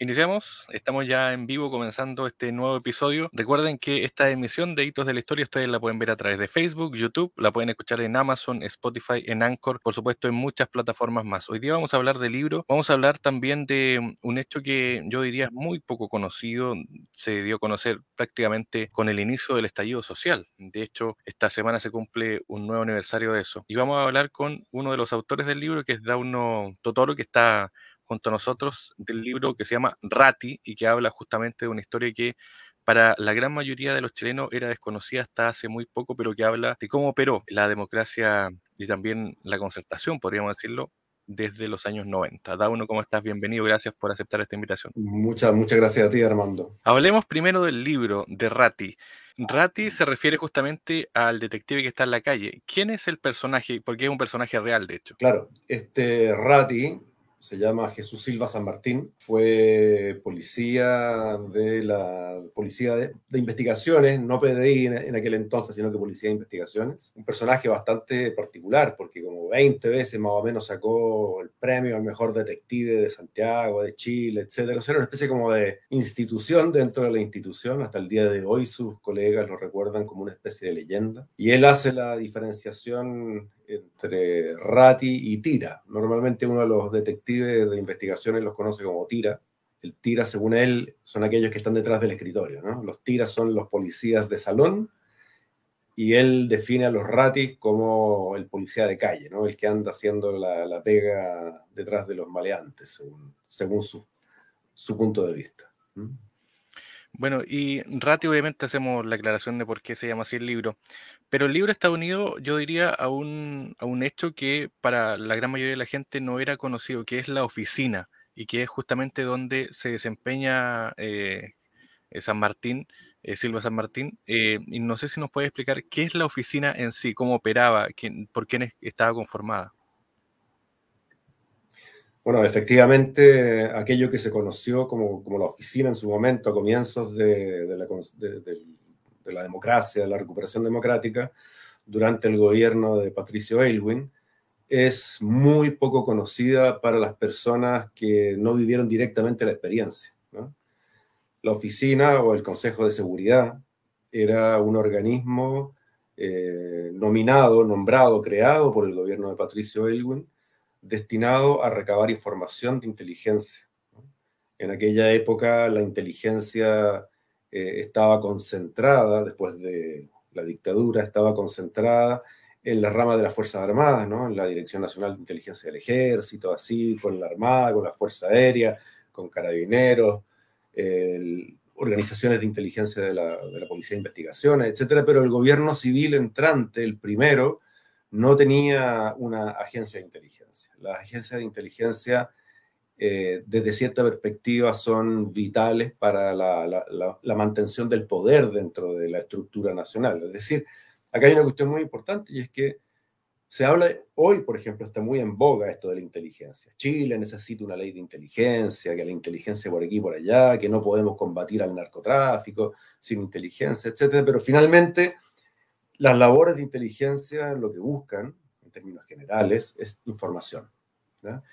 Iniciamos, estamos ya en vivo comenzando este nuevo episodio. Recuerden que esta emisión de Hitos de la Historia ustedes la pueden ver a través de Facebook, YouTube, la pueden escuchar en Amazon, Spotify, en Anchor, por supuesto en muchas plataformas más. Hoy día vamos a hablar de libro, vamos a hablar también de un hecho que yo diría muy poco conocido, se dio a conocer prácticamente con el inicio del estallido social. De hecho, esta semana se cumple un nuevo aniversario de eso. Y vamos a hablar con uno de los autores del libro, que es Dauno Totoro, que está junto a nosotros del libro que se llama Rati y que habla justamente de una historia que para la gran mayoría de los chilenos era desconocida hasta hace muy poco, pero que habla de cómo operó la democracia y también la concertación, podríamos decirlo, desde los años 90. Dauno, ¿cómo estás? Bienvenido, gracias por aceptar esta invitación. Muchas, muchas gracias a ti, Armando. Hablemos primero del libro de Rati. Rati se refiere justamente al detective que está en la calle. ¿Quién es el personaje? Porque es un personaje real, de hecho. Claro, este Rati se llama Jesús Silva San Martín, fue policía de la Policía de, Investigaciones, no PDI en, aquel entonces, sino que Policía de Investigaciones. Un personaje bastante particular, porque como 20 veces más o menos sacó el premio al mejor detective de Santiago, de Chile, etc. O sea, era una especie como de institución dentro de la institución. Hasta el día de hoy sus colegas lo recuerdan como una especie de leyenda. Y él hace la diferenciación entre Rati y Tira. Normalmente uno de los detectives de investigaciones los conoce como Tira. El Tira, según él, son aquellos que están detrás del escritorio. ¿no? Los Tiras son los policías de salón y él define a los Ratis como el policía de calle, el que anda haciendo la, pega detrás de los maleantes, según, su, su, punto de vista. Bueno, y Rati obviamente hacemos la aclaración de por qué se llama así el libro, pero el libro está unido, yo diría, a un, a un hecho que para la gran mayoría de la gente no era conocido, que es la oficina, y que es justamente donde se desempeña eh, eh, San Martín, eh, Silva San Martín. y no sé si nos puede explicar qué es la oficina en sí, cómo operaba, quién, por quién estaba conformada. Bueno, efectivamente, aquello que se conoció como, como la oficina en su momento, a comienzos de, de la, de la democracia, de la recuperación democrática, durante el gobierno de Patricio Aylwin, es muy poco conocida para las personas que no vivieron directamente la experiencia. La oficina o el Consejo de Seguridad era un organismo eh, nominado, nombrado, creado por el gobierno de Patricio Aylwin, destinado a recabar información de inteligencia. En aquella época la inteligencia eh, estaba concentrada, después de la dictadura, estaba concentrada en la rama de las Fuerzas Armadas, ¿no? en la Dirección Nacional de Inteligencia del Ejército, así, con la Armada, con la Fuerza Aérea, con carabineros, organizaciones de inteligencia de la, de la Policía de Investigaciones, etcétera, pero el gobierno civil entrante, el primero, no tenía una agencia de inteligencia. La agencia de inteligencia eh, desde cierta perspectiva son vitales para la, mantención del poder dentro de la estructura nacional. Es decir, acá hay una cuestión muy importante y es que se habla, hoy por ejemplo, está muy en boga esto de la inteligencia. Chile necesita una ley de inteligencia, que la inteligencia por aquí y por allá, que no podemos combatir al narcotráfico sin inteligencia, etc. Pero finalmente, las labores de inteligencia lo que buscan, en términos generales, es información. ¿no?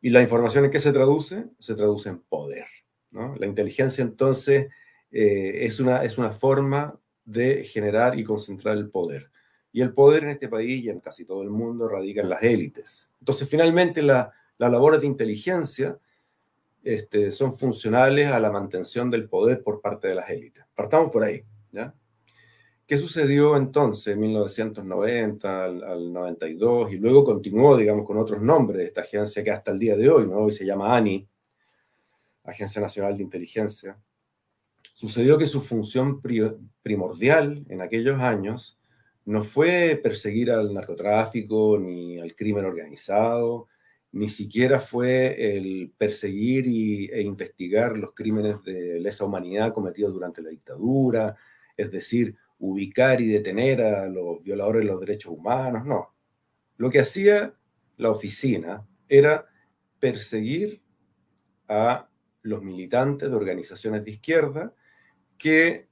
¿Y la información en qué se traduce? Se traduce en poder. La inteligencia entonces eh, es, una, es una forma de generar y concentrar el poder. Y el poder en este país y en casi todo el mundo radica en las élites. Entonces, finalmente, las labores de inteligencia este, son funcionales a la mantención del poder por parte de las élites. Partamos por ahí. ¿ya? ¿Qué sucedió entonces en 1990 al, 92 y luego continuó, digamos, con otros nombres esta agencia que hasta el día de hoy, ¿no? Hoy se llama ANI, Agencia Nacional de Inteligencia. Sucedió que su función primordial en aquellos años no fue perseguir al narcotráfico ni al crimen organizado, ni siquiera fue el perseguir y, e investigar los crímenes de lesa humanidad cometidos durante la dictadura, es decir, ubicar y detener a los violadores de los derechos humanos, no. Lo que hacía la oficina era perseguir a los militantes de organizaciones de izquierda que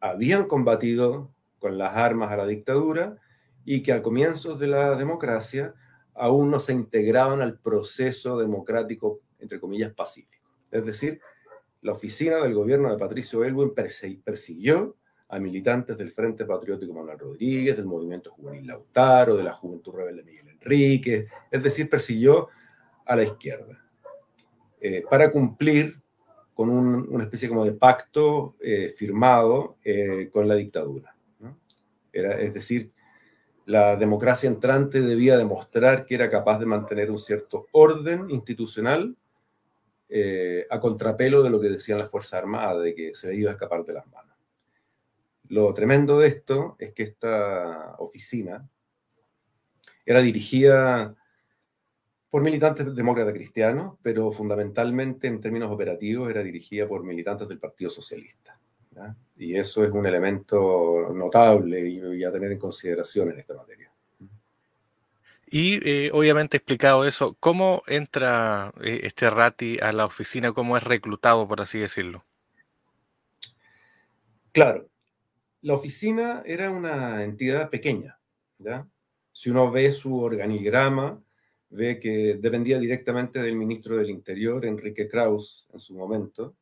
habían combatido con las armas a la dictadura y que al comienzo de la democracia aún no se integraban al proceso democrático, entre comillas, pacífico. Es decir, la oficina del gobierno de Patricio Elwin persiguió a militantes del Frente Patriótico Manuel Rodríguez, del Movimiento Juvenil Lautaro, de la Juventud Rebelde Miguel Enrique, es decir, persiguió a la izquierda eh, para cumplir con una especie como de pacto eh, firmado eh, con la dictadura. Era, es decir, la democracia entrante debía demostrar que era capaz de mantener un cierto orden institucional a contrapelo de lo que decían las Fuerzas Armadas, de que se le iba a escapar de las manos. Lo tremendo de esto es que esta oficina era dirigida por militantes demócratas cristianos, pero fundamentalmente en términos operativos era dirigida por militantes del Partido Socialista. Y eso es un elemento notable y, a tener en consideración en esta materia. Y eh, obviamente explicado eso, ¿cómo entra eh, este Rati a la oficina? ¿Cómo es reclutado, por así decirlo? Claro, la oficina era una entidad pequeña. ¿ya? Si uno ve su organigrama, ve que dependía directamente del ministro del Interior, Enrique Kraus, en su momento.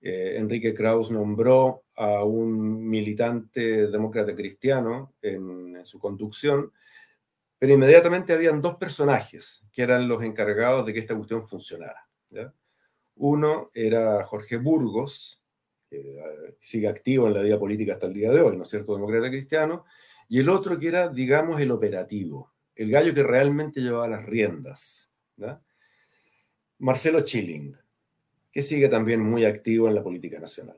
Eh, Enrique Kraus nombró a un militante demócrata cristiano en, su conducción, pero inmediatamente habían dos personajes que eran los encargados de que esta cuestión funcionara. Uno era Jorge Burgos, que eh, sigue activo en la vida política hasta el día de hoy, ¿no es cierto?, demócrata cristiano, y el otro que era, digamos, el operativo, el gallo que realmente llevaba las riendas. Marcelo Chilling, que sigue también muy activo en la política nacional,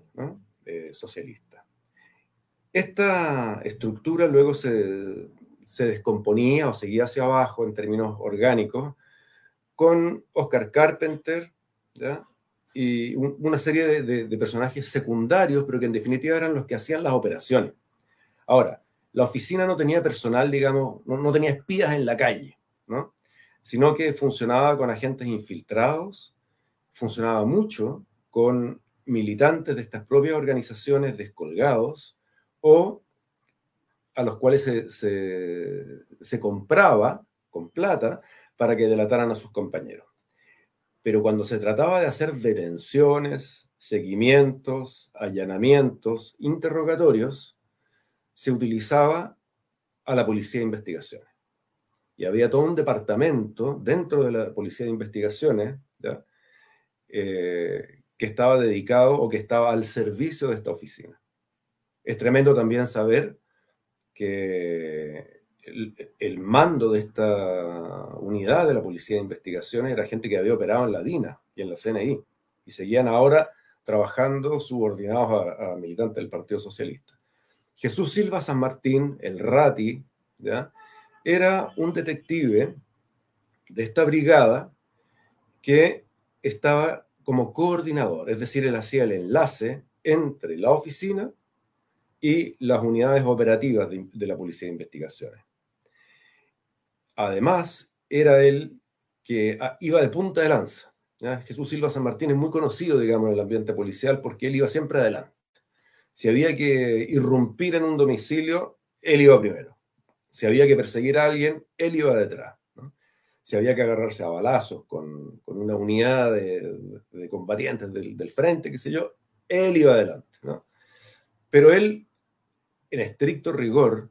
eh, socialista. Esta estructura luego se, descomponía o seguía hacia abajo en términos orgánicos con Oscar Carpenter y una serie de, personajes secundarios, pero que en definitiva eran los que hacían las operaciones. Ahora, la oficina no tenía personal, digamos, no, tenía espías en la calle, ¿no? sino que funcionaba con agentes infiltrados, funcionaba mucho con militantes de estas propias organizaciones descolgados o a los cuales se compraba con plata para que delataran a sus compañeros. Pero cuando se trataba de hacer detenciones, seguimientos, allanamientos, interrogatorios, se utilizaba a la Policía de Investigaciones. Y había todo un departamento dentro de la Policía de Investigaciones eh, que estaba dedicado o que estaba al servicio de esta oficina. Es tremendo también saber que el, mando de esta unidad de la Policía de Investigaciones era gente que había operado en la DINA y en la CNI y seguían ahora trabajando subordinados a militantes del Partido Socialista. Jesús Silva San Martín, el Rati, era un detective de esta brigada que estaba como coordinador, es decir, él hacía el enlace entre la oficina y las unidades operativas de, la Policía de Investigaciones. Además, era él que ah, iba de punta de lanza. Jesús Silva San Martín es muy conocido, digamos, en el ambiente policial porque él iba siempre adelante. Si había que irrumpir en un domicilio, él iba primero. Si había que perseguir a alguien, él iba detrás. Si había que agarrarse a balazos con, una unidad de, combatientes del, frente, qué sé yo, él iba adelante. Pero él, en estricto rigor,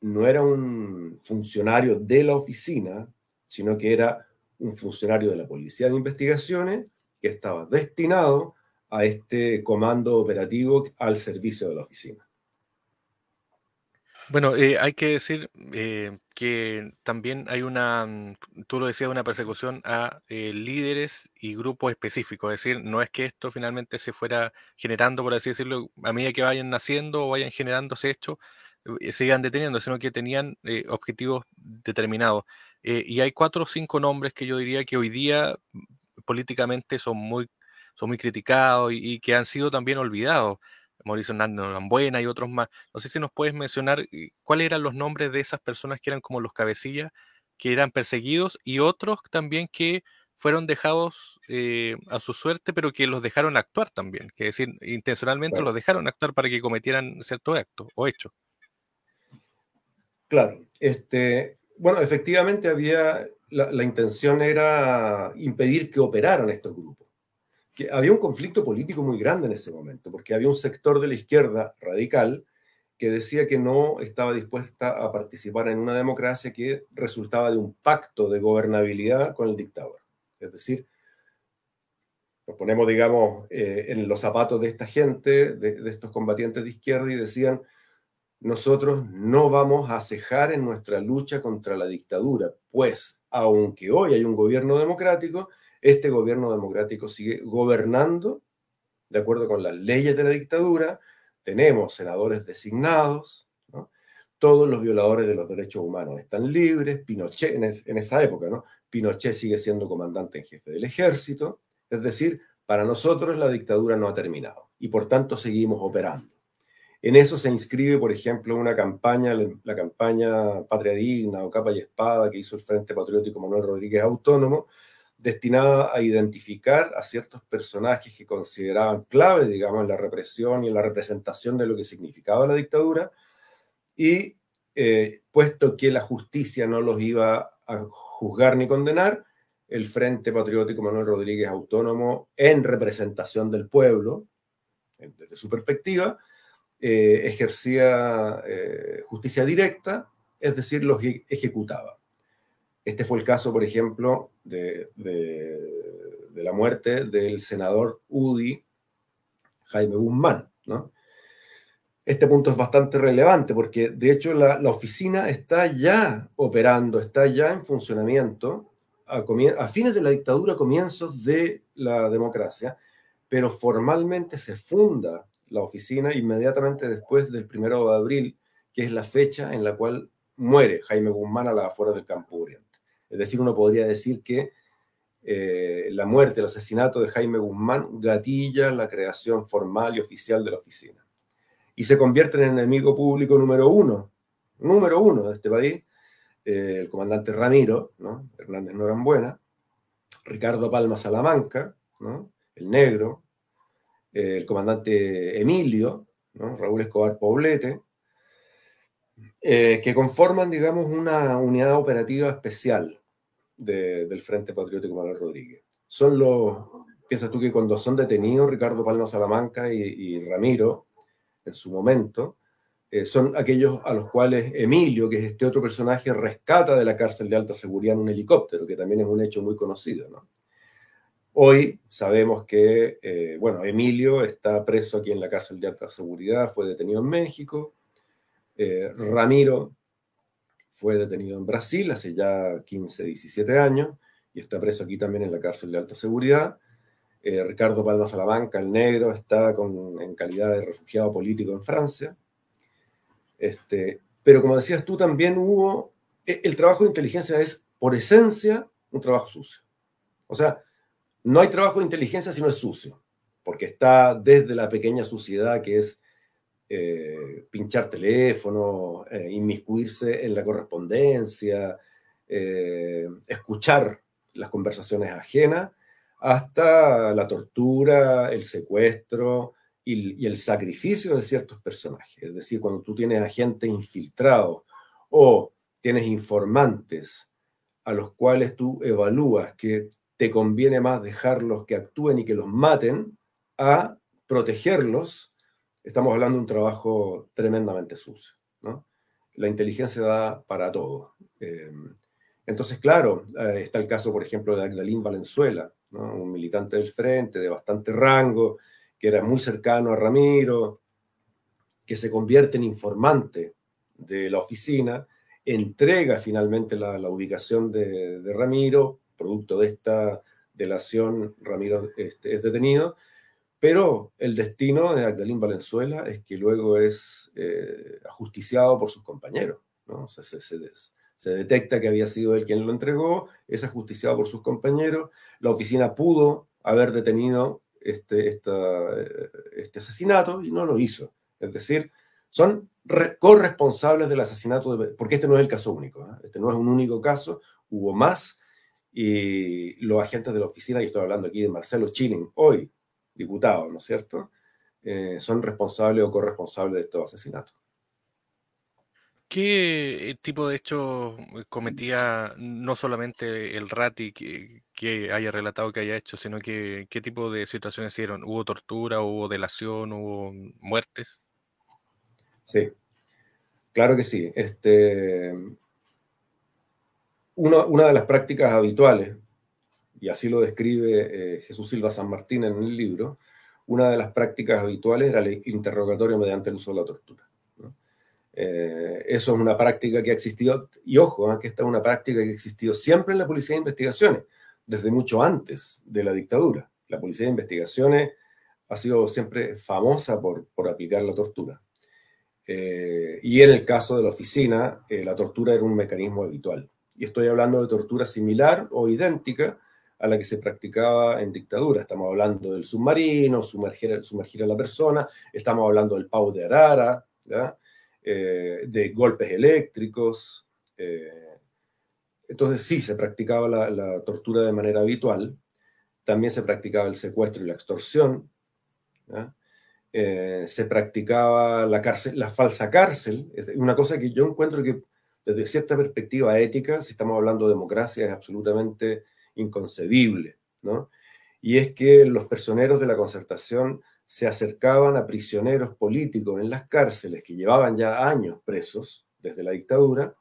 no era un funcionario de la oficina, sino que era un funcionario de la Policía de Investigaciones que estaba destinado a este comando operativo al servicio de la oficina. Bueno, eh, hay que decir eh, que también hay una, mm, tú lo decías, una persecución a eh, líderes y grupos específicos. Es decir, no es que esto finalmente se fuera generando, por así decirlo, a medida que vayan naciendo o vayan generándose hechos, se iban deteniendo, sino que tenían objetivos determinados. y hay cuatro o cinco nombres que yo diría que hoy día mm, políticamente son muy son muy criticados y, que han sido también olvidados. Mauricio Hernández Norambuena y otros más. No sé si nos puedes mencionar eh, cuáles eran los nombres de esas personas que eran como los cabecillas, que eran perseguidos y otros también que fueron dejados eh, a su suerte, pero que los dejaron actuar también, que es decir, intencionalmente los dejaron actuar para que cometieran cierto acto o hecho. Claro, este, bueno, efectivamente había, la intención era impedir que operaran estos grupos había un conflicto político muy grande en ese momento, porque había un sector de la izquierda radical que decía que no estaba dispuesta a participar en una democracia que resultaba de un pacto de gobernabilidad con el dictador. Es decir, nos ponemos, digamos, eh, en los zapatos de esta gente, de, estos combatientes de izquierda, y decían, nosotros no vamos a cejar en nuestra lucha contra la dictadura, pues aunque hoy hay un gobierno democrático, este gobierno democrático sigue gobernando de acuerdo con las leyes de la dictadura, tenemos senadores designados, todos los violadores de los derechos humanos están libres, Pinochet en, esa época, ¿no? Pinochet sigue siendo comandante en jefe del ejército, es decir, para nosotros la dictadura no ha terminado y por tanto seguimos operando. En eso se inscribe, por ejemplo, una campaña, la campaña Patria Digna o Capa y Espada que hizo el Frente Patriótico Manuel Rodríguez Autónomo, destinada a identificar a ciertos personajes que consideraban clave, digamos, en la represión y en la representación de lo que significaba la dictadura, y eh, puesto que la justicia no los iba a juzgar ni condenar, el Frente Patriótico Manuel Rodríguez Autónomo, en representación del pueblo, desde su perspectiva, eh, ejercía eh, justicia directa, es decir, los ejecutaba. Este fue el caso, por ejemplo, de, la muerte del senador UDI Jaime Guzmán. Este punto es bastante relevante porque, de hecho, la, oficina está ya operando, está ya en funcionamiento a, a fines de la dictadura, comienzos de la democracia, pero formalmente se funda la oficina inmediatamente después del primero de abril, que es la fecha en la cual muere Jaime Guzmán a las afueras del Campo Oriente. Es decir, uno podría decir que eh, la muerte, el asesinato de Jaime Guzmán gatilla la creación formal y oficial de la oficina. Y se convierte en enemigo público número uno, número uno de este país, eh, el comandante Ramiro. Hernández Norambuena, Ricardo Palma Salamanca, el negro, el comandante Emilio. Raúl Escobar Poblete, que conforman, digamos, una unidad operativa especial del Frente Patriótico Manuel Rodríguez. Son los, piensas tú que cuando son detenidos Ricardo Palma Salamanca y, Ramiro, en su momento, eh, son aquellos a los cuales Emilio, que es este otro personaje, rescata de la cárcel de alta seguridad en un helicóptero, que también es un hecho muy conocido. ¿no? Hoy sabemos que, eh, bueno, Emilio está preso aquí en la cárcel de alta seguridad, fue detenido en México. Eh, Ramiro fue detenido en Brasil hace ya 15, 17 años y está preso aquí también en la cárcel de alta seguridad. Eh, Ricardo Palma Salamanca, el negro, está con, en calidad de refugiado político en Francia. Este, pero como decías tú, también hubo, e, el trabajo de inteligencia es por esencia un trabajo sucio. O sea, no hay trabajo de inteligencia si no es sucio, porque está desde la pequeña suciedad que es eh, pinchar teléfono, eh, inmiscuirse en la correspondencia, eh, escuchar las conversaciones ajenas, hasta la tortura, el secuestro y, el sacrificio de ciertos personajes. Es decir, cuando tú tienes agentes infiltrados o tienes informantes a los cuales tú evalúas que te conviene más dejarlos que actúen y que los maten a protegerlos estamos hablando de un trabajo tremendamente sucio. ¿no? La inteligencia da para todo. Eh, entonces, claro, eh, está el caso, por ejemplo, de Agdalín Valenzuela, un militante del Frente de bastante rango, que era muy cercano a Ramiro, que se convierte en informante de la oficina, entrega finalmente la, ubicación de, Ramiro, producto de esta delación, Ramiro este, es detenido, pero el destino de Agdalín Valenzuela es que luego es eh, ajusticiado por sus compañeros. se, detecta que había sido él quien lo entregó, es ajusticiado por sus compañeros. La oficina pudo haber detenido este, este asesinato y no lo hizo. Es decir, son corresponsables del asesinato, porque este no es el caso único, ¿eh? este no es un único caso, hubo más y los agentes de la oficina, y estoy hablando aquí de Marcelo Chilling, hoy diputados, ¿no es cierto?, eh, son responsables o corresponsables de estos asesinatos. ¿Qué tipo de hechos cometía no solamente el Rati que, que haya relatado que haya hecho, sino que qué tipo de situaciones hicieron? ¿Hubo tortura, hubo delación, hubo muertes? Sí, claro que sí. Este, una de las prácticas habituales, y así lo describe eh, Jesús Silva San Martín en el libro, una de las prácticas habituales era el interrogatorio mediante el uso de la tortura. Eh, eso es una práctica que ha existido, y ojo, ¿eh? que esta es una práctica que ha existido siempre en la Policía de Investigaciones, desde mucho antes de la dictadura. La Policía de Investigaciones ha sido siempre famosa por, por aplicar la tortura. Eh, y en el caso de la oficina, la tortura era un mecanismo habitual. Y estoy hablando de tortura similar o idéntica a la que se practicaba en dictadura. Estamos hablando del submarino, sumergir, sumergir a la persona, estamos hablando del pau de Arara. Eh, de golpes eléctricos. Eh, entonces sí, se practicaba la, tortura de manera habitual. También se practicaba el secuestro y la extorsión. Eh, se practicaba la, cárcel, la falsa cárcel. Es una cosa que yo encuentro que desde cierta perspectiva ética, si estamos hablando de democracia, es absolutamente inconcebible. Y es que los personeros de la concertación se acercaban a prisioneros políticos en las cárceles que llevaban ya años presos desde la dictadura,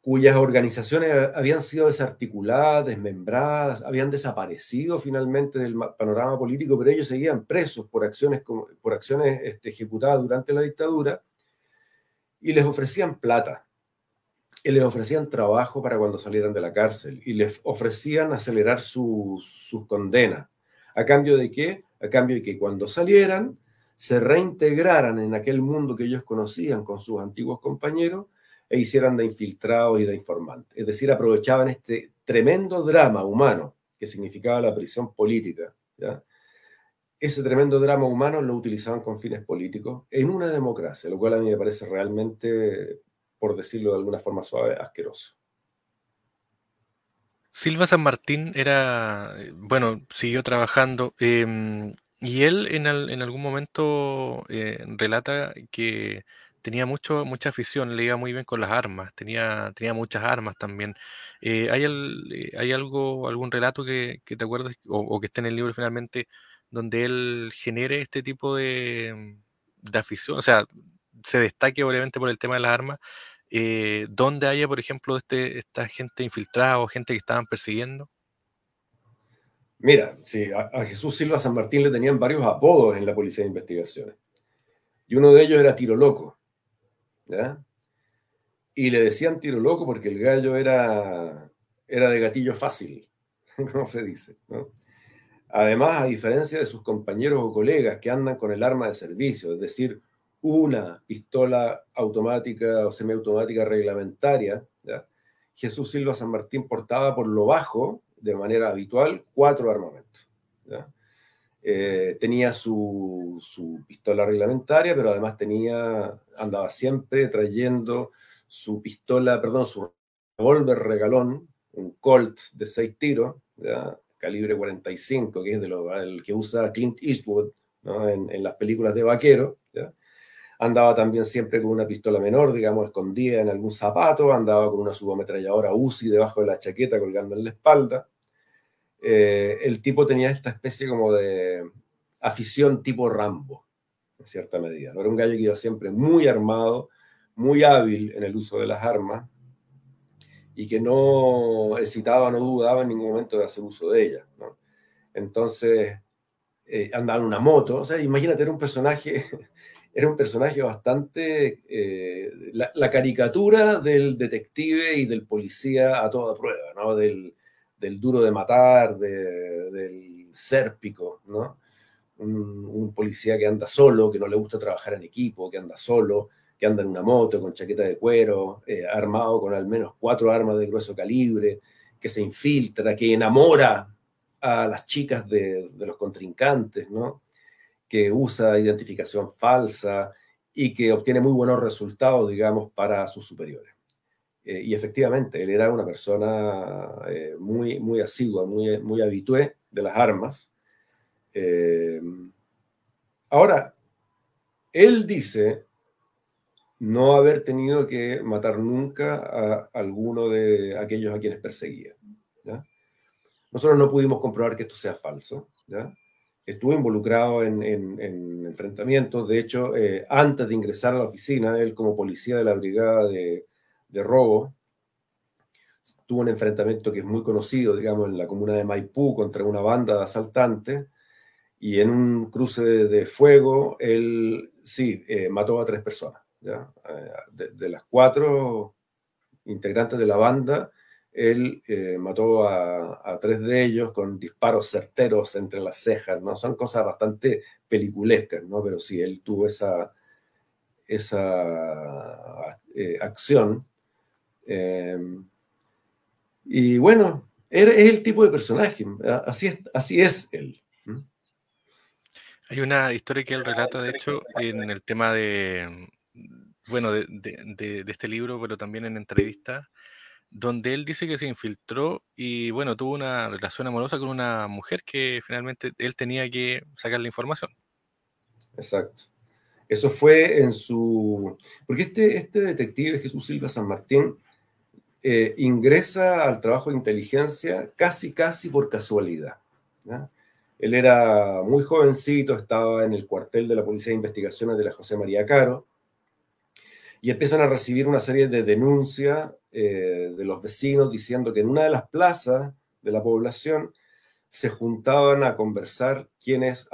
cuyas organizaciones habían sido desarticuladas, desmembradas, habían desaparecido finalmente del panorama político, pero ellos seguían presos por acciones, por acciones este, ejecutadas durante la dictadura y les ofrecían plata, y les ofrecían trabajo para cuando salieran de la cárcel y les ofrecían acelerar sus su condenas. ¿A cambio de qué? a cambio de que cuando salieran se reintegraran en aquel mundo que ellos conocían con sus antiguos compañeros e hicieran de infiltrados y de informantes. Es decir, aprovechaban este tremendo drama humano que significaba la prisión política. Ese tremendo drama humano lo utilizaban con fines políticos en una democracia, lo cual a mí me parece realmente, por decirlo de alguna forma suave, asqueroso. Silva San Martín era, bueno, siguió trabajando em, y él en, en, algún momento eh, relata que tenía mucho, mucha afición, le iba muy bien con las armas, tenía, tenía muchas armas también. Eh, ¿hay, eh, ¿Hay algo, algún relato que, te acuerdes o, que esté en el libro finalmente donde él genere este tipo de, de afición? O sea, se destaque obviamente por el tema de las armas, eh, ¿dónde haya, por ejemplo, este, esta gente infiltrada o gente que estaban persiguiendo? Mira, sí, a, Jesús Silva San Martín le tenían varios apodos en la Policía de Investigaciones. Y uno de ellos era Tiro Loco. ¿ya? Y le decían Tiro Loco porque el gallo era, era de gatillo fácil, como se dice. Además, a diferencia de sus compañeros o colegas que andan con el arma de servicio, es decir, una pistola automática o semiautomática reglamentaria, Jesús Silva San Martín portaba por lo bajo, de manera habitual, cuatro armamentos. Eh, tenía su, pistola reglamentaria, pero además tenía, andaba siempre trayendo su pistola, perdón, su revólver regalón, un Colt de seis tiros, calibre 45, que es de lo, el que usa Clint Eastwood en, las películas de vaquero. Andaba también siempre con una pistola menor, digamos, escondida en algún zapato, andaba con una subametralladora UCI debajo de la chaqueta colgando en la espalda. Eh, el tipo tenía esta especie como de afición tipo Rambo, en cierta medida. Era un gallo que iba siempre muy armado, muy hábil en el uso de las armas y que no hesitaba, no dudaba en ningún momento de hacer uso de ellas. Entonces, eh, andaba en una moto, o sea, imagínate, era un personaje era un personaje bastante, eh, la, caricatura del detective y del policía a toda prueba, ¿no? Del, duro de matar, del sérpico, ¿no? Un, policía que anda solo, que no le gusta trabajar en equipo, que anda solo, que anda en una moto con chaqueta de cuero, eh, armado con al menos cuatro armas de grueso calibre, que se infiltra, que enamora a las chicas de, los contrincantes, ¿no? que usa identificación falsa y que obtiene muy buenos resultados, digamos, para sus superiores. Eh, y efectivamente, él era una persona eh, muy, muy asidua, muy, muy habitué de las armas. Eh, ahora, él dice no haber tenido que matar nunca a alguno de aquellos a quienes perseguía. Nosotros no pudimos comprobar que esto sea falso. Estuvo involucrado en, enfrentamientos. De hecho, eh, antes de ingresar a la oficina, él como policía de la brigada de, de robo, tuvo un enfrentamiento que es muy conocido, digamos, en la comuna de Maipú contra una banda de asaltantes y en un cruce de, fuego, él sí, eh, mató a tres personas. Eh, de, las cuatro integrantes de la banda, él eh, mató a, tres de ellos con disparos certeros entre las cejas, ¿no? Son cosas bastante peliculescas, ¿no? Pero sí, él tuvo esa, esa acción. y bueno, es el tipo de personaje, así es, así es él. Hay una historia que él relata, de hecho, en el tema de, bueno, de, este libro, pero también en entrevistas, donde él dice que se infiltró y, bueno, tuvo una relación amorosa con una mujer que finalmente él tenía que sacar la información. Exacto. Eso fue en su... Porque este, este detective Jesús Silva San Martín eh, ingresa al trabajo de inteligencia casi, casi por casualidad. Él era muy jovencito, estaba en el cuartel de la Policía de Investigaciones de la José María Caro, y empiezan a recibir una serie de denuncias eh, de los vecinos diciendo que en una de las plazas de la población se juntaban a conversar quienes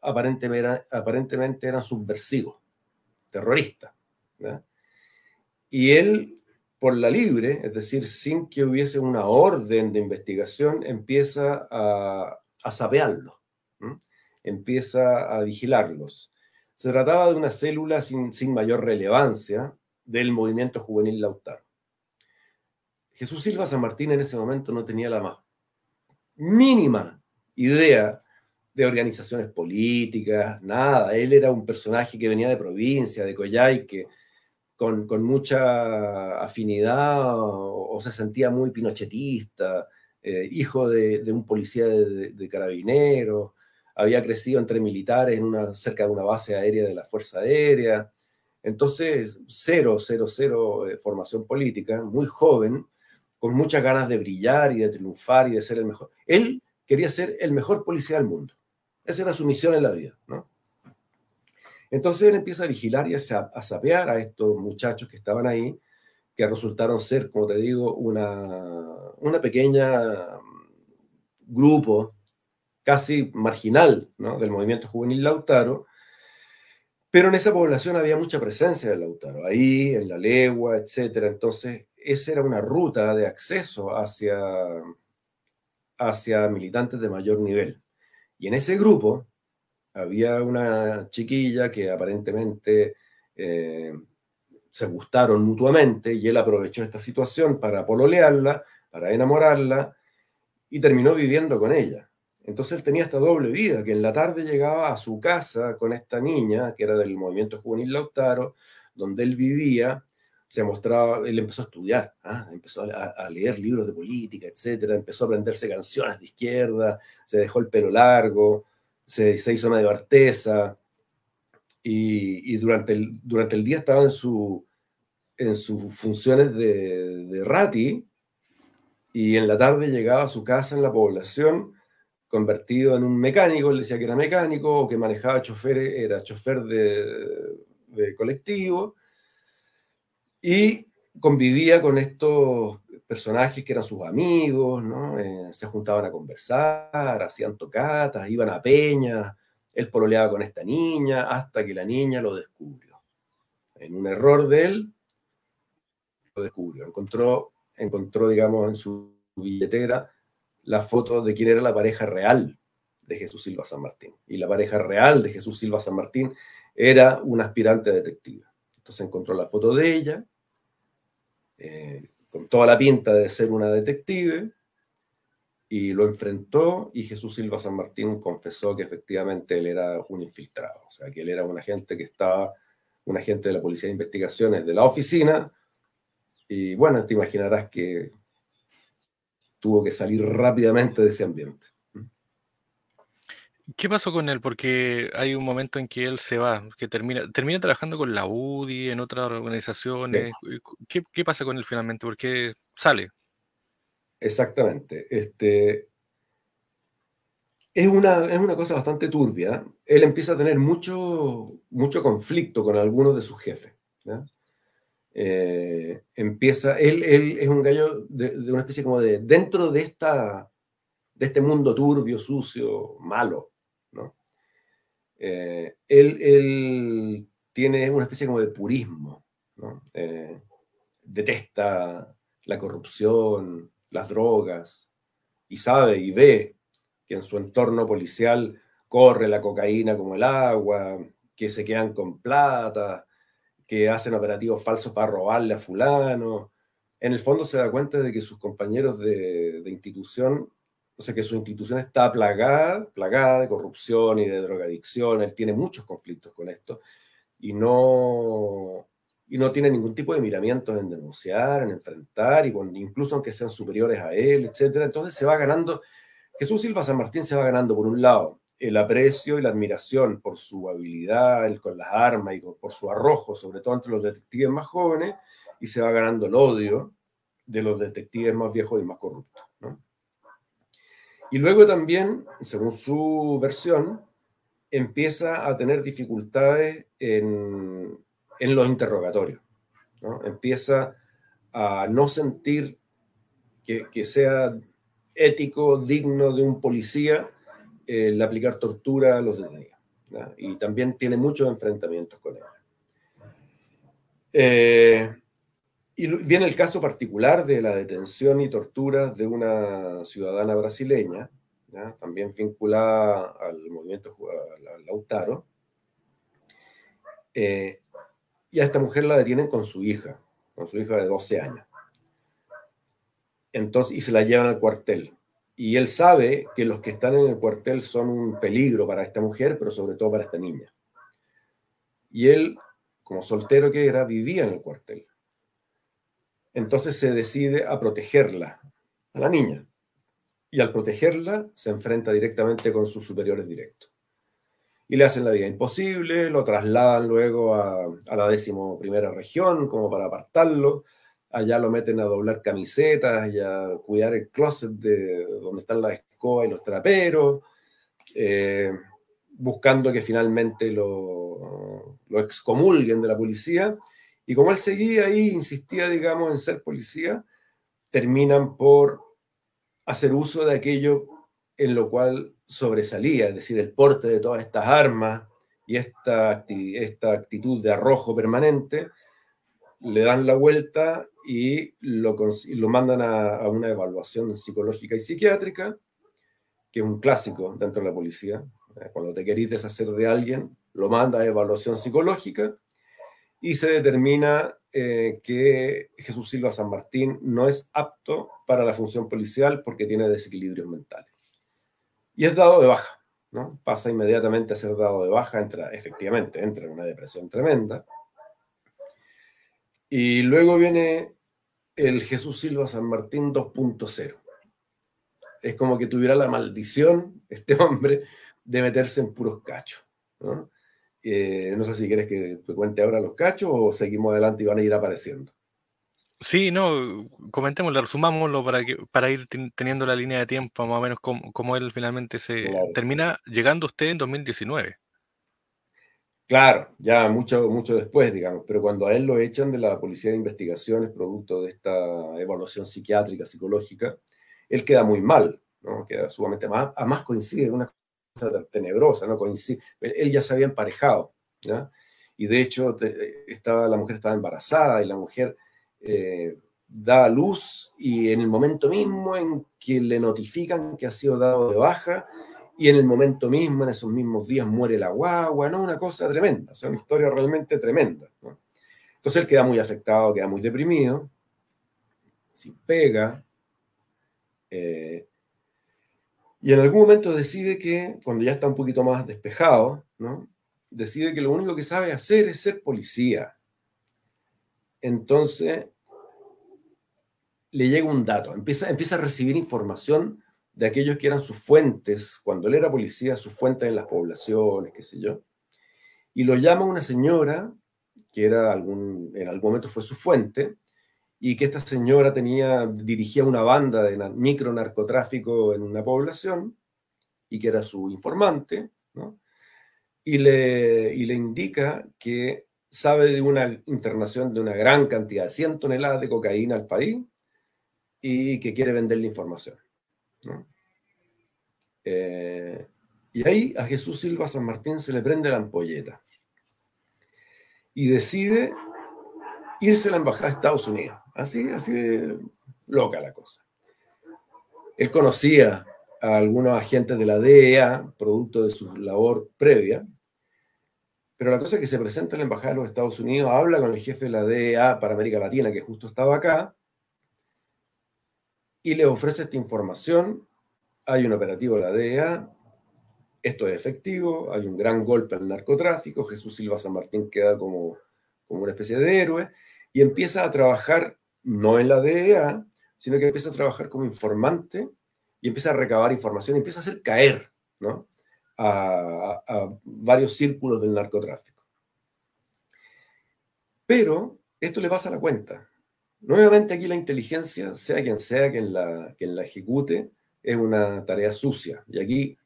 aparentemente, eran subversivos, terroristas. Y él, por la libre, es decir, sin que hubiese una orden de investigación, empieza a a sapearlos, empieza a vigilarlos. Se trataba de una célula sin, sin mayor relevancia del movimiento juvenil Lautaro. Jesús Silva San Martín en ese momento no tenía la más mínima idea de organizaciones políticas, nada. Él era un personaje que venía de provincia, de Coyhaique, con, con mucha afinidad o, se sentía muy pinochetista, eh, hijo de, un policía de, carabineros, había crecido entre militares en una, cerca de una base aérea de la Fuerza Aérea. Entonces, cero, cero, cero eh, formación política, muy joven, con muchas ganas de brillar y de triunfar y de ser el mejor. Él quería ser el mejor policía del mundo. Esa era su misión en la vida, ¿no? Entonces él empieza a vigilar y a, a sapear a estos muchachos que estaban ahí que resultaron ser, como te digo, una, una pequeña mm, grupo casi marginal del movimiento juvenil Lautaro, pero en esa población había mucha presencia de Lautaro, ahí, en la legua, etc. Entonces, esa era una ruta de acceso hacia, hacia militantes de mayor nivel. Y en ese grupo había una chiquilla que aparentemente eh, se gustaron mutuamente y él aprovechó esta situación para pololearla, para enamorarla y terminó viviendo con ella. Entonces él tenía esta doble vida, que en la tarde llegaba a su casa con esta niña, que era del movimiento juvenil Lautaro, donde él vivía, se mostraba, él empezó a estudiar, ¿ah? empezó a, leer libros de política, etcétera, empezó a aprenderse canciones de izquierda, se dejó el pelo largo, se, se hizo de artesa, y, durante, el, durante el día estaba en, su, en sus funciones de, de rati y en la tarde llegaba a su casa en la población convertido en un mecánico, él decía que era mecánico o que manejaba chofer, era chofer de, colectivo y convivía con estos personajes que eran sus amigos, ¿no? Eh, se juntaban a conversar, hacían tocatas, iban a peñas, él pololeaba con esta niña hasta que la niña lo descubrió. En un error de él, lo descubrió. Encontró, encontró digamos, en su billetera la foto de quién era la pareja real de Jesús Silva San Martín. Y la pareja real de Jesús Silva San Martín era una aspirante a detective. Entonces encontró la foto de ella, eh, con toda la pinta de ser una detective, y lo enfrentó y Jesús Silva San Martín confesó que efectivamente él era un infiltrado, o sea, que él era un agente que estaba, un agente de la Policía de Investigaciones de la oficina y bueno, te imaginarás que tuvo que salir rápidamente de ese ambiente. ¿Qué pasó con él? Porque hay un momento en que él se va, que termina, termina trabajando con la UDI, en otras organizaciones. ¿Qué, ¿Qué, pasa con él finalmente? ¿Por qué sale? Exactamente. Este, es, una, es una cosa bastante turbia. Él empieza a tener mucho, mucho conflicto con algunos de sus jefes. Eh, empieza, él, es un gallo de, de, una especie como de, dentro de, esta, de este mundo turbio, sucio, malo, ¿no? Eh, él, él, tiene una especie como de purismo, ¿no? Eh, detesta la corrupción, las drogas, y sabe y ve que en su entorno policial corre la cocaína como el agua, que se quedan con plata, que hacen operativos falsos para robarle a fulano. En el fondo se da cuenta de que sus compañeros de, institución, o sea, que su institución está plagada, plagada de corrupción y de drogadicción, él tiene muchos conflictos con esto, y no, y no tiene ningún tipo de miramientos en denunciar, en enfrentar, y incluso aunque sean superiores a él, etc. Entonces se va ganando, Jesús Silva San Martín se va ganando, por un lado, el aprecio y la admiración por su habilidad con las armas y por su arrojo, sobre todo entre los detectives más jóvenes, y se va ganando el odio de los detectives más viejos y más corruptos. Y luego también, según su versión, empieza a tener dificultades en, en los interrogatorios. Empieza a no sentir que, que, sea ético, digno de un policía el aplicar tortura a los detenidos. ¿no? Y también tiene muchos enfrentamientos con ellos. Eh, y viene el caso particular de la detención y tortura de una ciudadana brasileña, ¿ya? también vinculada al movimiento al Lautaro, eh, y a esta mujer la detienen con su hija, con su hija de 12 años. Entonces, y se la llevan al cuartel. Y él sabe que los que están en el cuartel son un peligro para esta mujer, pero sobre todo para esta niña. Y él, como soltero que era, vivía en el cuartel. Entonces se decide a protegerla, a la niña. Y al protegerla, se enfrenta directamente con sus superiores directos y le hacen la vida imposible, lo trasladan luego a, la décimo primera región como para apartarlo, allá lo meten a doblar camisetas y a cuidar el closet de donde están las escobas y los traperos, eh, buscando que finalmente lo, lo excomulguen de la policía. Y como él seguía ahí, insistía, digamos, en ser policía, terminan por hacer uso de aquello en lo cual sobresalía, es decir, el porte de todas estas armas y esta, esta actitud de arrojo permanente, le dan la vuelta y lo, lo mandan a, una evaluación psicológica y psiquiátrica, que es un clásico dentro de la policía. Eh, cuando te querís deshacer de alguien, lo manda a evaluación psicológica y se determina eh, que Jesús Silva San Martín no es apto para la función policial porque tiene desequilibrios mentales y es dado de baja, ¿no? Pasa inmediatamente a ser dado de baja, entra, efectivamente, entra en una depresión tremenda. Y luego viene el Jesús Silva San Martín 2.0. Es como que tuviera la maldición, este hombre, de meterse en puros cachos. ¿no? Eh, no sé si quieres que te cuente ahora los cachos o seguimos adelante y van a ir apareciendo. Sí, no, comentémoslo, resumámoslo para, que, para ir teniendo la línea de tiempo más o menos como, él finalmente se claro. termina llegando usted en 2019. Claro, ya mucho, mucho después, digamos, pero cuando a él lo echan de la Policía de Investigaciones, producto de esta evaluación psiquiátrica, psicológica, él queda muy mal, ¿no? Queda sumamente mal, además coincide, una cosa tenebrosa, ¿no? Coincide, él ya se había emparejado, ¿ya? Y de hecho estaba, la mujer estaba embarazada y la mujer eh, da a luz y en el momento mismo en que le notifican que ha sido dado de baja y en el momento mismo, en esos mismos días, muere la guagua, ¿no? Una cosa tremenda, o sea, una historia realmente tremenda. Entonces él queda muy afectado, queda muy deprimido, sin pega, eh, y en algún momento decide que, cuando ya está un poquito más despejado, ¿no? decide que lo único que sabe hacer es ser policía entonces le llega un dato, empieza, empieza a recibir información de aquellos que eran sus fuentes, cuando él era policía, sus fuentes en las poblaciones, qué sé yo, y lo llama una señora, que era algún, en algún momento fue su fuente, y que esta señora tenía, dirigía una banda de micro narcotráfico en una población, y que era su informante, ¿no? y, le, y le indica que sabe de una internación de una gran cantidad, de 100 toneladas de cocaína al país, y que quiere vender la Eh, y ahí a Jesús Silva San Martín se le prende la ampolleta y decide irse a la embajada de Estados Unidos. Así, así de loca la cosa. Él conocía a algunos agentes de la DEA, producto de su labor previa, pero la cosa es que se presenta en la embajada de los Estados Unidos, habla con el jefe de la DEA para América Latina, que justo estaba acá, y le ofrece esta información. Hay un operativo de la DEA, esto es efectivo, hay un gran golpe al narcotráfico, Jesús Silva San Martín queda como, como una especie de héroe y empieza a trabajar no en la DEA, sino que empieza a trabajar como informante y empieza a recabar información, y empieza a hacer caer a, a varios círculos del narcotráfico. Pero esto le pasa a la cuenta. Nuevamente aquí la inteligencia, sea quien sea quien la, quien la ejecute, es una tarea sucia. Y aquí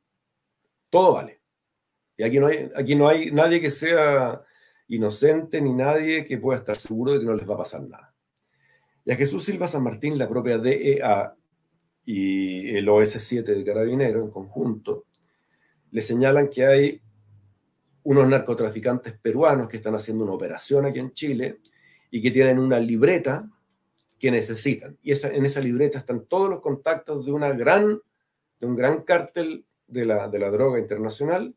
todo vale. Y aquí no hay, aquí no hay nadie que sea inocente ni nadie que pueda estar seguro de que no les va a pasar nada. Y a Jesús Silva San Martín, la propia DEA y el OS7 de Carabinero en conjunto, le señalan que hay unos narcotraficantes peruanos que están haciendo una operación aquí en Chile y que tienen una libreta que necesitan. Y esa, en esa libreta están todos los contactos de, una gran, de un gran cártel de la, de la droga internacional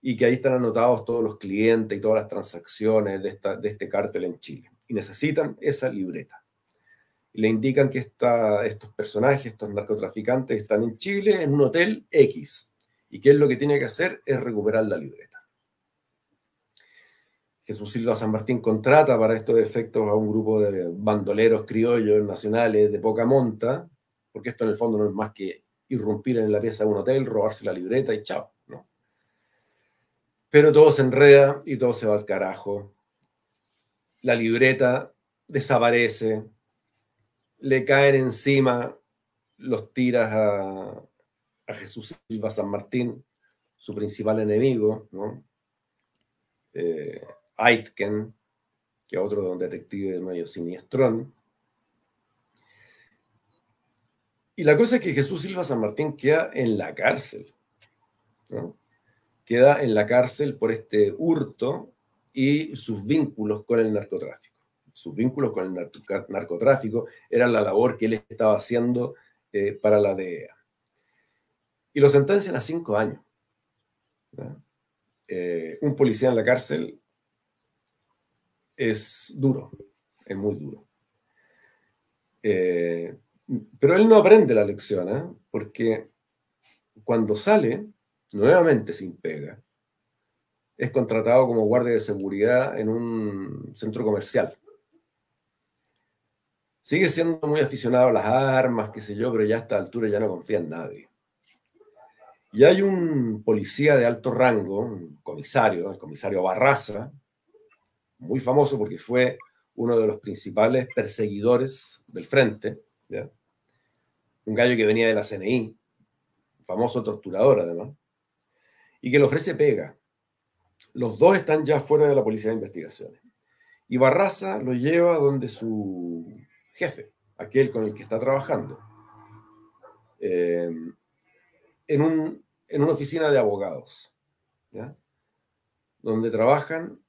y que ahí están anotados todos los clientes y todas las transacciones de, esta, de este cártel en Chile. Y necesitan esa libreta. Le indican que esta, estos personajes, estos narcotraficantes, están en Chile en un hotel X. Y que es lo que tiene que hacer es recuperar la libreta. Jesús Silva San Martín contrata para estos efectos a un grupo de bandoleros criollos nacionales de poca monta, porque esto en el fondo no es más que irrumpir en la pieza de un hotel, robarse la libreta y chao. Pero todo se enreda y todo se va al carajo. La libreta desaparece, le caen encima los tiras a, a Jesús Silva San Martín, su principal enemigo, ¿no? Eh, Aitken, que es otro un detective de medio siniestrón. Y la cosa es que Jesús Silva San Martín queda en la cárcel. Queda en la cárcel por este hurto y sus vínculos con el narcotráfico. Sus vínculos con el narcotráfico eran la labor que él estaba haciendo eh, para la DEA. Y lo sentencian a cinco años. Eh, un policía en la cárcel es duro, es muy duro. Eh, pero él no aprende la lección, ¿eh? porque cuando sale, nuevamente sin pega, es contratado como guardia de seguridad en un centro comercial. Sigue siendo muy aficionado a las armas, qué sé yo, pero ya a esta altura ya no confía en nadie. Y hay un policía de alto rango, un comisario, el comisario Barraza, muy famoso porque fue uno de los principales perseguidores del frente, un gallo que venía de la CNI, famoso torturador además, y que le ofrece pega. Los dos están ya fuera de la policía de investigaciones. Y Barraza lo lleva donde su jefe, aquel con el que está trabajando, eh, en, un, en, una oficina de abogados, donde trabajan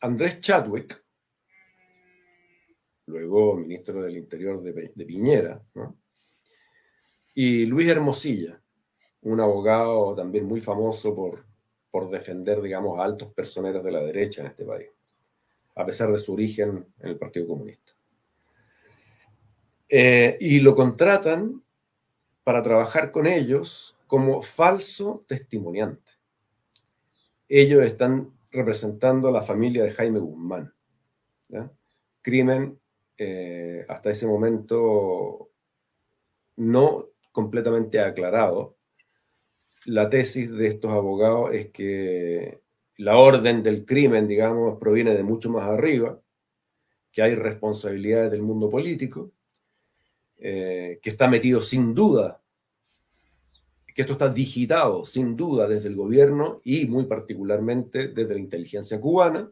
Andrés Chadwick, luego ministro del Interior de, Piñera, y Luis Hermosilla, un abogado también muy famoso por, por defender, digamos, a altos personeros de la derecha en este país, a pesar de su origen en el Partido Comunista. Eh, y lo contratan para trabajar con ellos como falso testimoniante. Ellos están representando a la familia de Jaime Guzmán. Crimen eh, hasta ese momento no completamente aclarado. La tesis de estos abogados es que la orden del crimen, digamos, proviene de mucho más arriba, que hay responsabilidades del mundo político, eh, que está metido sin duda, que esto está digitado sin duda desde el gobierno y muy particularmente desde la inteligencia cubana,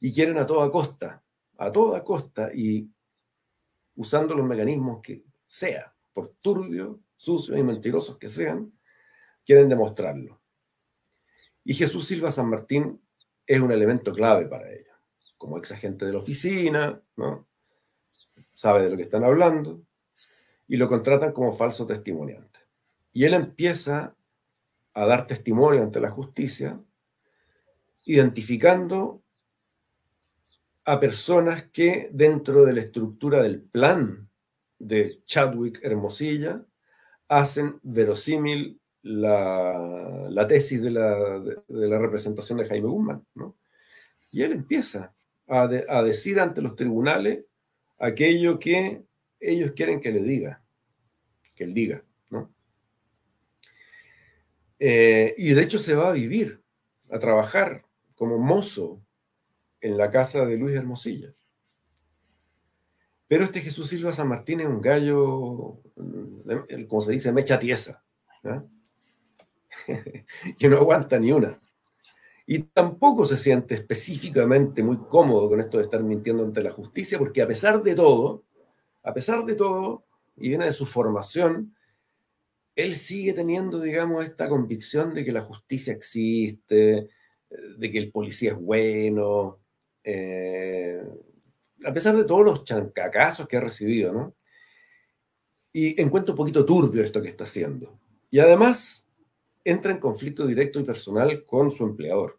y quieren a toda costa, a toda costa y usando los mecanismos que sea, por turbio, sucios y mentirosos que sean, quieren demostrarlo. Y Jesús Silva San Martín es un elemento clave para ello. Como ex agente de la oficina, sabe de lo que están hablando, y lo contratan como falso testimoniante. Y él empieza a dar testimonio ante la justicia, identificando a personas que dentro de la estructura del plan de Chadwick Hermosilla hacen verosímil la, tesis de la, representación de Jaime Guzmán. Y él empieza a, decir ante los tribunales aquello que ellos quieren que le diga, que él diga. Eh, y de hecho se va a vivir, a trabajar como mozo en la casa de Luis Hermosilla. Pero este Jesús Silva San Martín es un gallo, mm, como se dice, mecha tiesa, que no aguanta ni una. Y tampoco se siente específicamente muy cómodo con esto de estar mintiendo ante la justicia, porque a pesar de todo, a pesar de todo, y viene de su formación, él sigue teniendo, digamos, esta convicción de que la justicia existe, de que el policía es bueno, eh, a pesar de todos los chancacazos que ha recibido, ¿no? Y encuentro un poquito turbio esto que está haciendo. Y además entra en conflicto directo y personal con su empleador,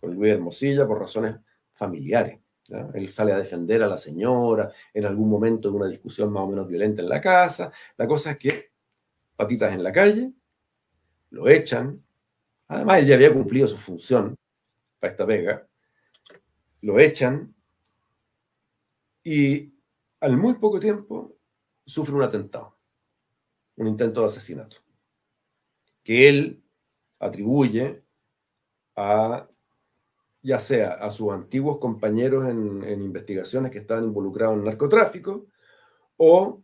con Luis Hermosilla, por razones familiares. Él sale a defender a la señora en algún momento de una discusión más o menos violenta en la casa. La cosa es que patitas en la calle, lo echan. Además, él ya había cumplido su función para esta pega lo echan y al muy poco tiempo sufre un atentado, un intento de asesinato, que él atribuye a ya sea a sus antiguos compañeros en, investigaciones que estaban involucrados en narcotráfico o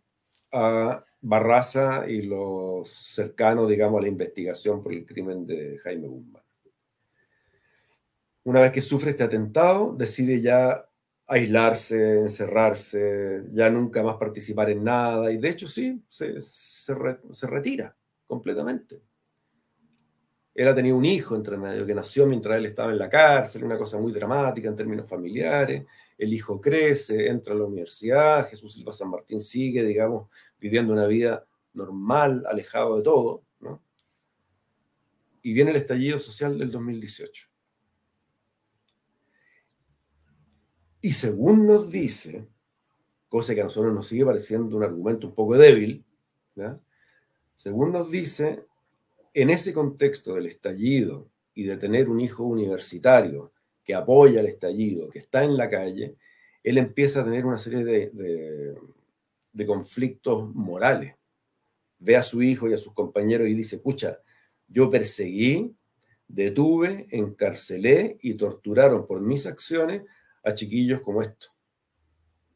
a Barraza y los cercanos, digamos, a la investigación por el crimen de Jaime Guzmán una vez que sufre este atentado, decide ya aislarse, encerrarse, ya nunca más participar en nada, y de hecho sí, se, retira completamente. Él ha tenido un hijo entre medio que nació mientras él estaba en la cárcel, una cosa muy dramática en términos familiares. El hijo crece, entra a la universidad, Jesús Silva San Martín sigue, digamos, viviendo una vida normal, alejado de todo, ¿no? Y viene el estallido social del 2018. Y según nos dice, cosa que a nosotros nos sigue pareciendo un argumento un poco débil, según nos dice, en ese contexto del estallido y de tener un hijo universitario que apoya el estallido, que está en la calle, él empieza a tener una serie de conflictos morales. Ve a su hijo y a sus compañeros y dice, pucha, yo perseguí, detuve, encarcelé y torturaron por mis acciones a chiquillos como esto.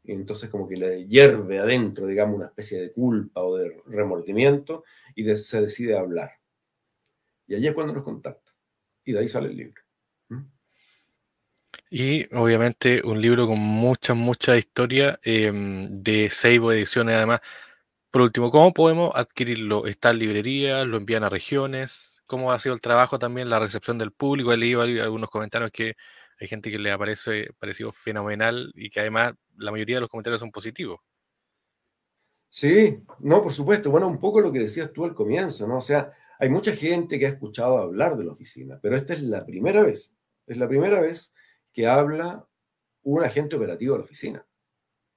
Y entonces como que le hierve adentro, digamos, una especie de culpa o de remordimiento y se decide hablar. Y allí es cuando nos contacta. Y de ahí sale el libro. Y obviamente un libro con mucha, mucha historia em, de Seibo Ediciones además. Por último, ¿cómo podemos adquirirlo? ¿Está en librería? ¿Lo envían a regiones? ¿Cómo ha sido el trabajo también, la recepción del público? He leído algunos comentarios que hay gente que le ha parecido fenomenal y que además la mayoría de los comentarios son positivos. Sí, no, por supuesto. Bueno, un poco lo que decías tú al comienzo, ¿no? O sea, hay mucha gente que ha escuchado hablar de la oficina, pero esta es la primera vez, es la primera vez que habla un agente operativo de la oficina,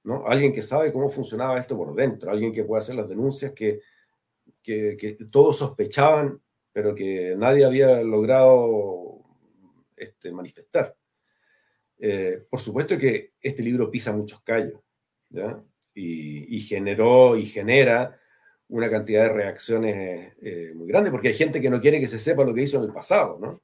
¿no? Alguien que sabe cómo funcionaba esto por dentro, alguien que puede hacer las denuncias que, que, todos sospechaban, pero que nadie había logrado este, manifestar. Eh, por supuesto que este libro pisa muchos callos, Y, generó y genera una cantidad de reacciones eh, muy grande, porque hay gente que no quiere que se sepa lo que hizo en el pasado, ¿no?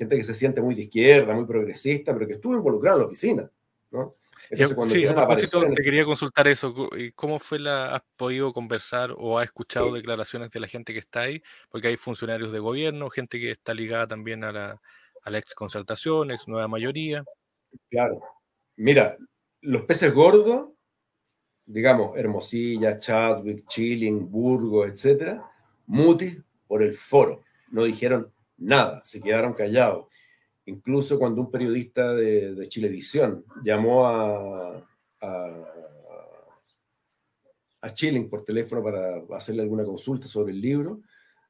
Gente que se siente muy de izquierda, muy progresista, pero que estuvo involucrada en la oficina, ¿no? Entonces, cuando sí, a propósito, te quería consultar eso. ¿Cómo fue la, has podido conversar o has escuchado declaraciones de la gente que está ahí? Porque hay funcionarios de gobierno, gente que está ligada también a la, a la ex concertación, ex nueva mayoría. Claro. Mira, los peces gordos, digamos, Hermosilla, Chadwick, Chilling, Burgos, etcétera, mutis por el foro. No dijeron nada, se quedaron callados. Incluso cuando un periodista de, de Chilevisión llamó a, a, a por teléfono para hacerle alguna consulta sobre el libro,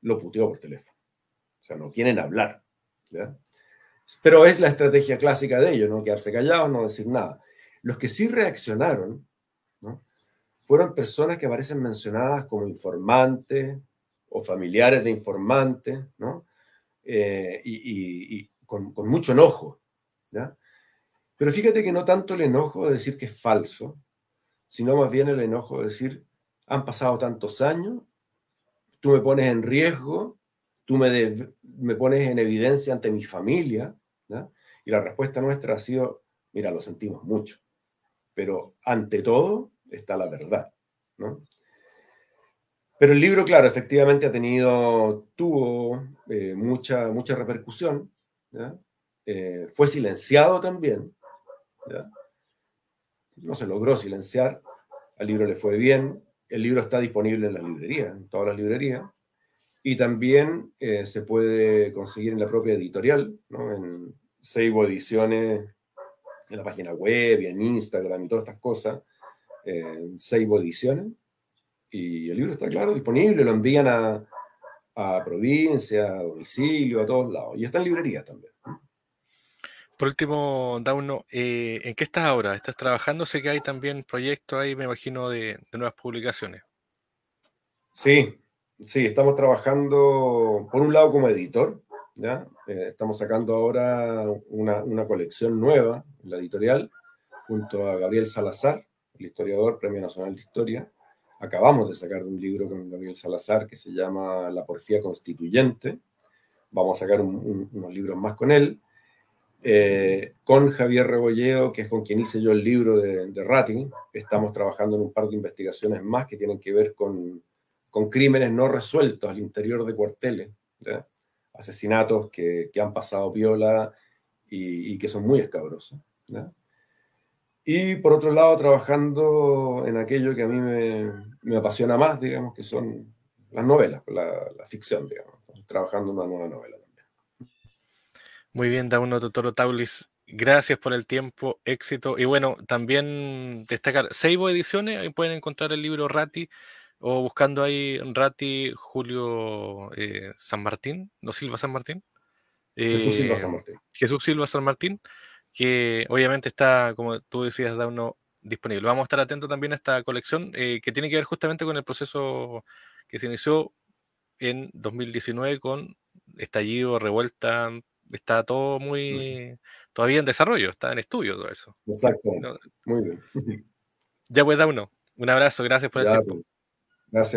lo puteó por teléfono. O sea, no quieren hablar. Pero es la estrategia clásica de ellos, no quedarse callados, no decir nada. Los que sí reaccionaron fueron personas que aparecen mencionadas como informantes o familiares de informantes, ¿no? Eh, y, con, mucho enojo. ¿ya? Pero fíjate que no tanto el enojo de decir que es falso, sino más bien el enojo de decir, han pasado tantos años, tú me pones en riesgo, tú me, me pones en evidencia ante mi familia, ¿ya? y la respuesta nuestra ha sido, mira, lo sentimos mucho, pero ante todo está la verdad, ¿no? Pero el libro, claro, efectivamente ha tenido, tuvo eh, mucha, mucha repercusión, eh, fue silenciado también, no se logró silenciar, al libro le fue bien, el libro está disponible en las librerías, en todas las librerías, y también eh, se puede conseguir en la propia editorial, en Seibo Ediciones, en la página web y en Instagram y todas estas cosas, en Seibo Ediciones, y el libro está claro, disponible, lo envían a, a provincia, a domicilio, a todos lados, y está en librerías también. Por último, Dauno, eh, ¿en qué estás ahora? ¿Estás trabajando? Sé que hay también proyectos ahí, me imagino, de, de nuevas publicaciones. Sí, sí, estamos trabajando, por un lado, como editor, ¿ya? Eh, estamos sacando ahora una, una, colección nueva la editorial, junto a Gabriel Salazar, el historiador, Premio Nacional de Historia. Acabamos de sacar un libro con Gabriel Salazar que se llama La Porfía Constituyente. Vamos a sacar un, un, unos libros más con él. Eh, con Javier Rebolleo, que es con quien hice yo el libro de, de Rating, estamos trabajando en un par de investigaciones más que tienen que ver con, con crímenes no resueltos al interior de cuarteles, ¿ya? asesinatos que, que, han pasado viola y, y, que son muy escabrosos. ¿ya? Y por otro lado, trabajando en aquello que a mí me, me apasiona más, digamos, que son las novelas, la, la ficción, digamos, trabajando en una nueva novela. Muy bien, Dauno Totoro Taulis. Gracias por el tiempo, éxito. Y bueno, también destacar Seibo Ediciones, ahí pueden encontrar el libro Rati, o buscando ahí Rati Julio eh, San Martín, no Silva San Martín. Eh, Jesús Silva San Martín. Jesús Silva San Martín, que obviamente está, como tú decías, Dauno, disponible. Vamos a estar atentos también a esta colección eh, que tiene que ver justamente con el proceso que se inició en 2019 con estallido, revuelta, está todo muy todavía en desarrollo, está en estudio todo eso. Exacto. Muy bien. Ya pues, da uno. Un abrazo, gracias por el ya, tiempo. Gracias.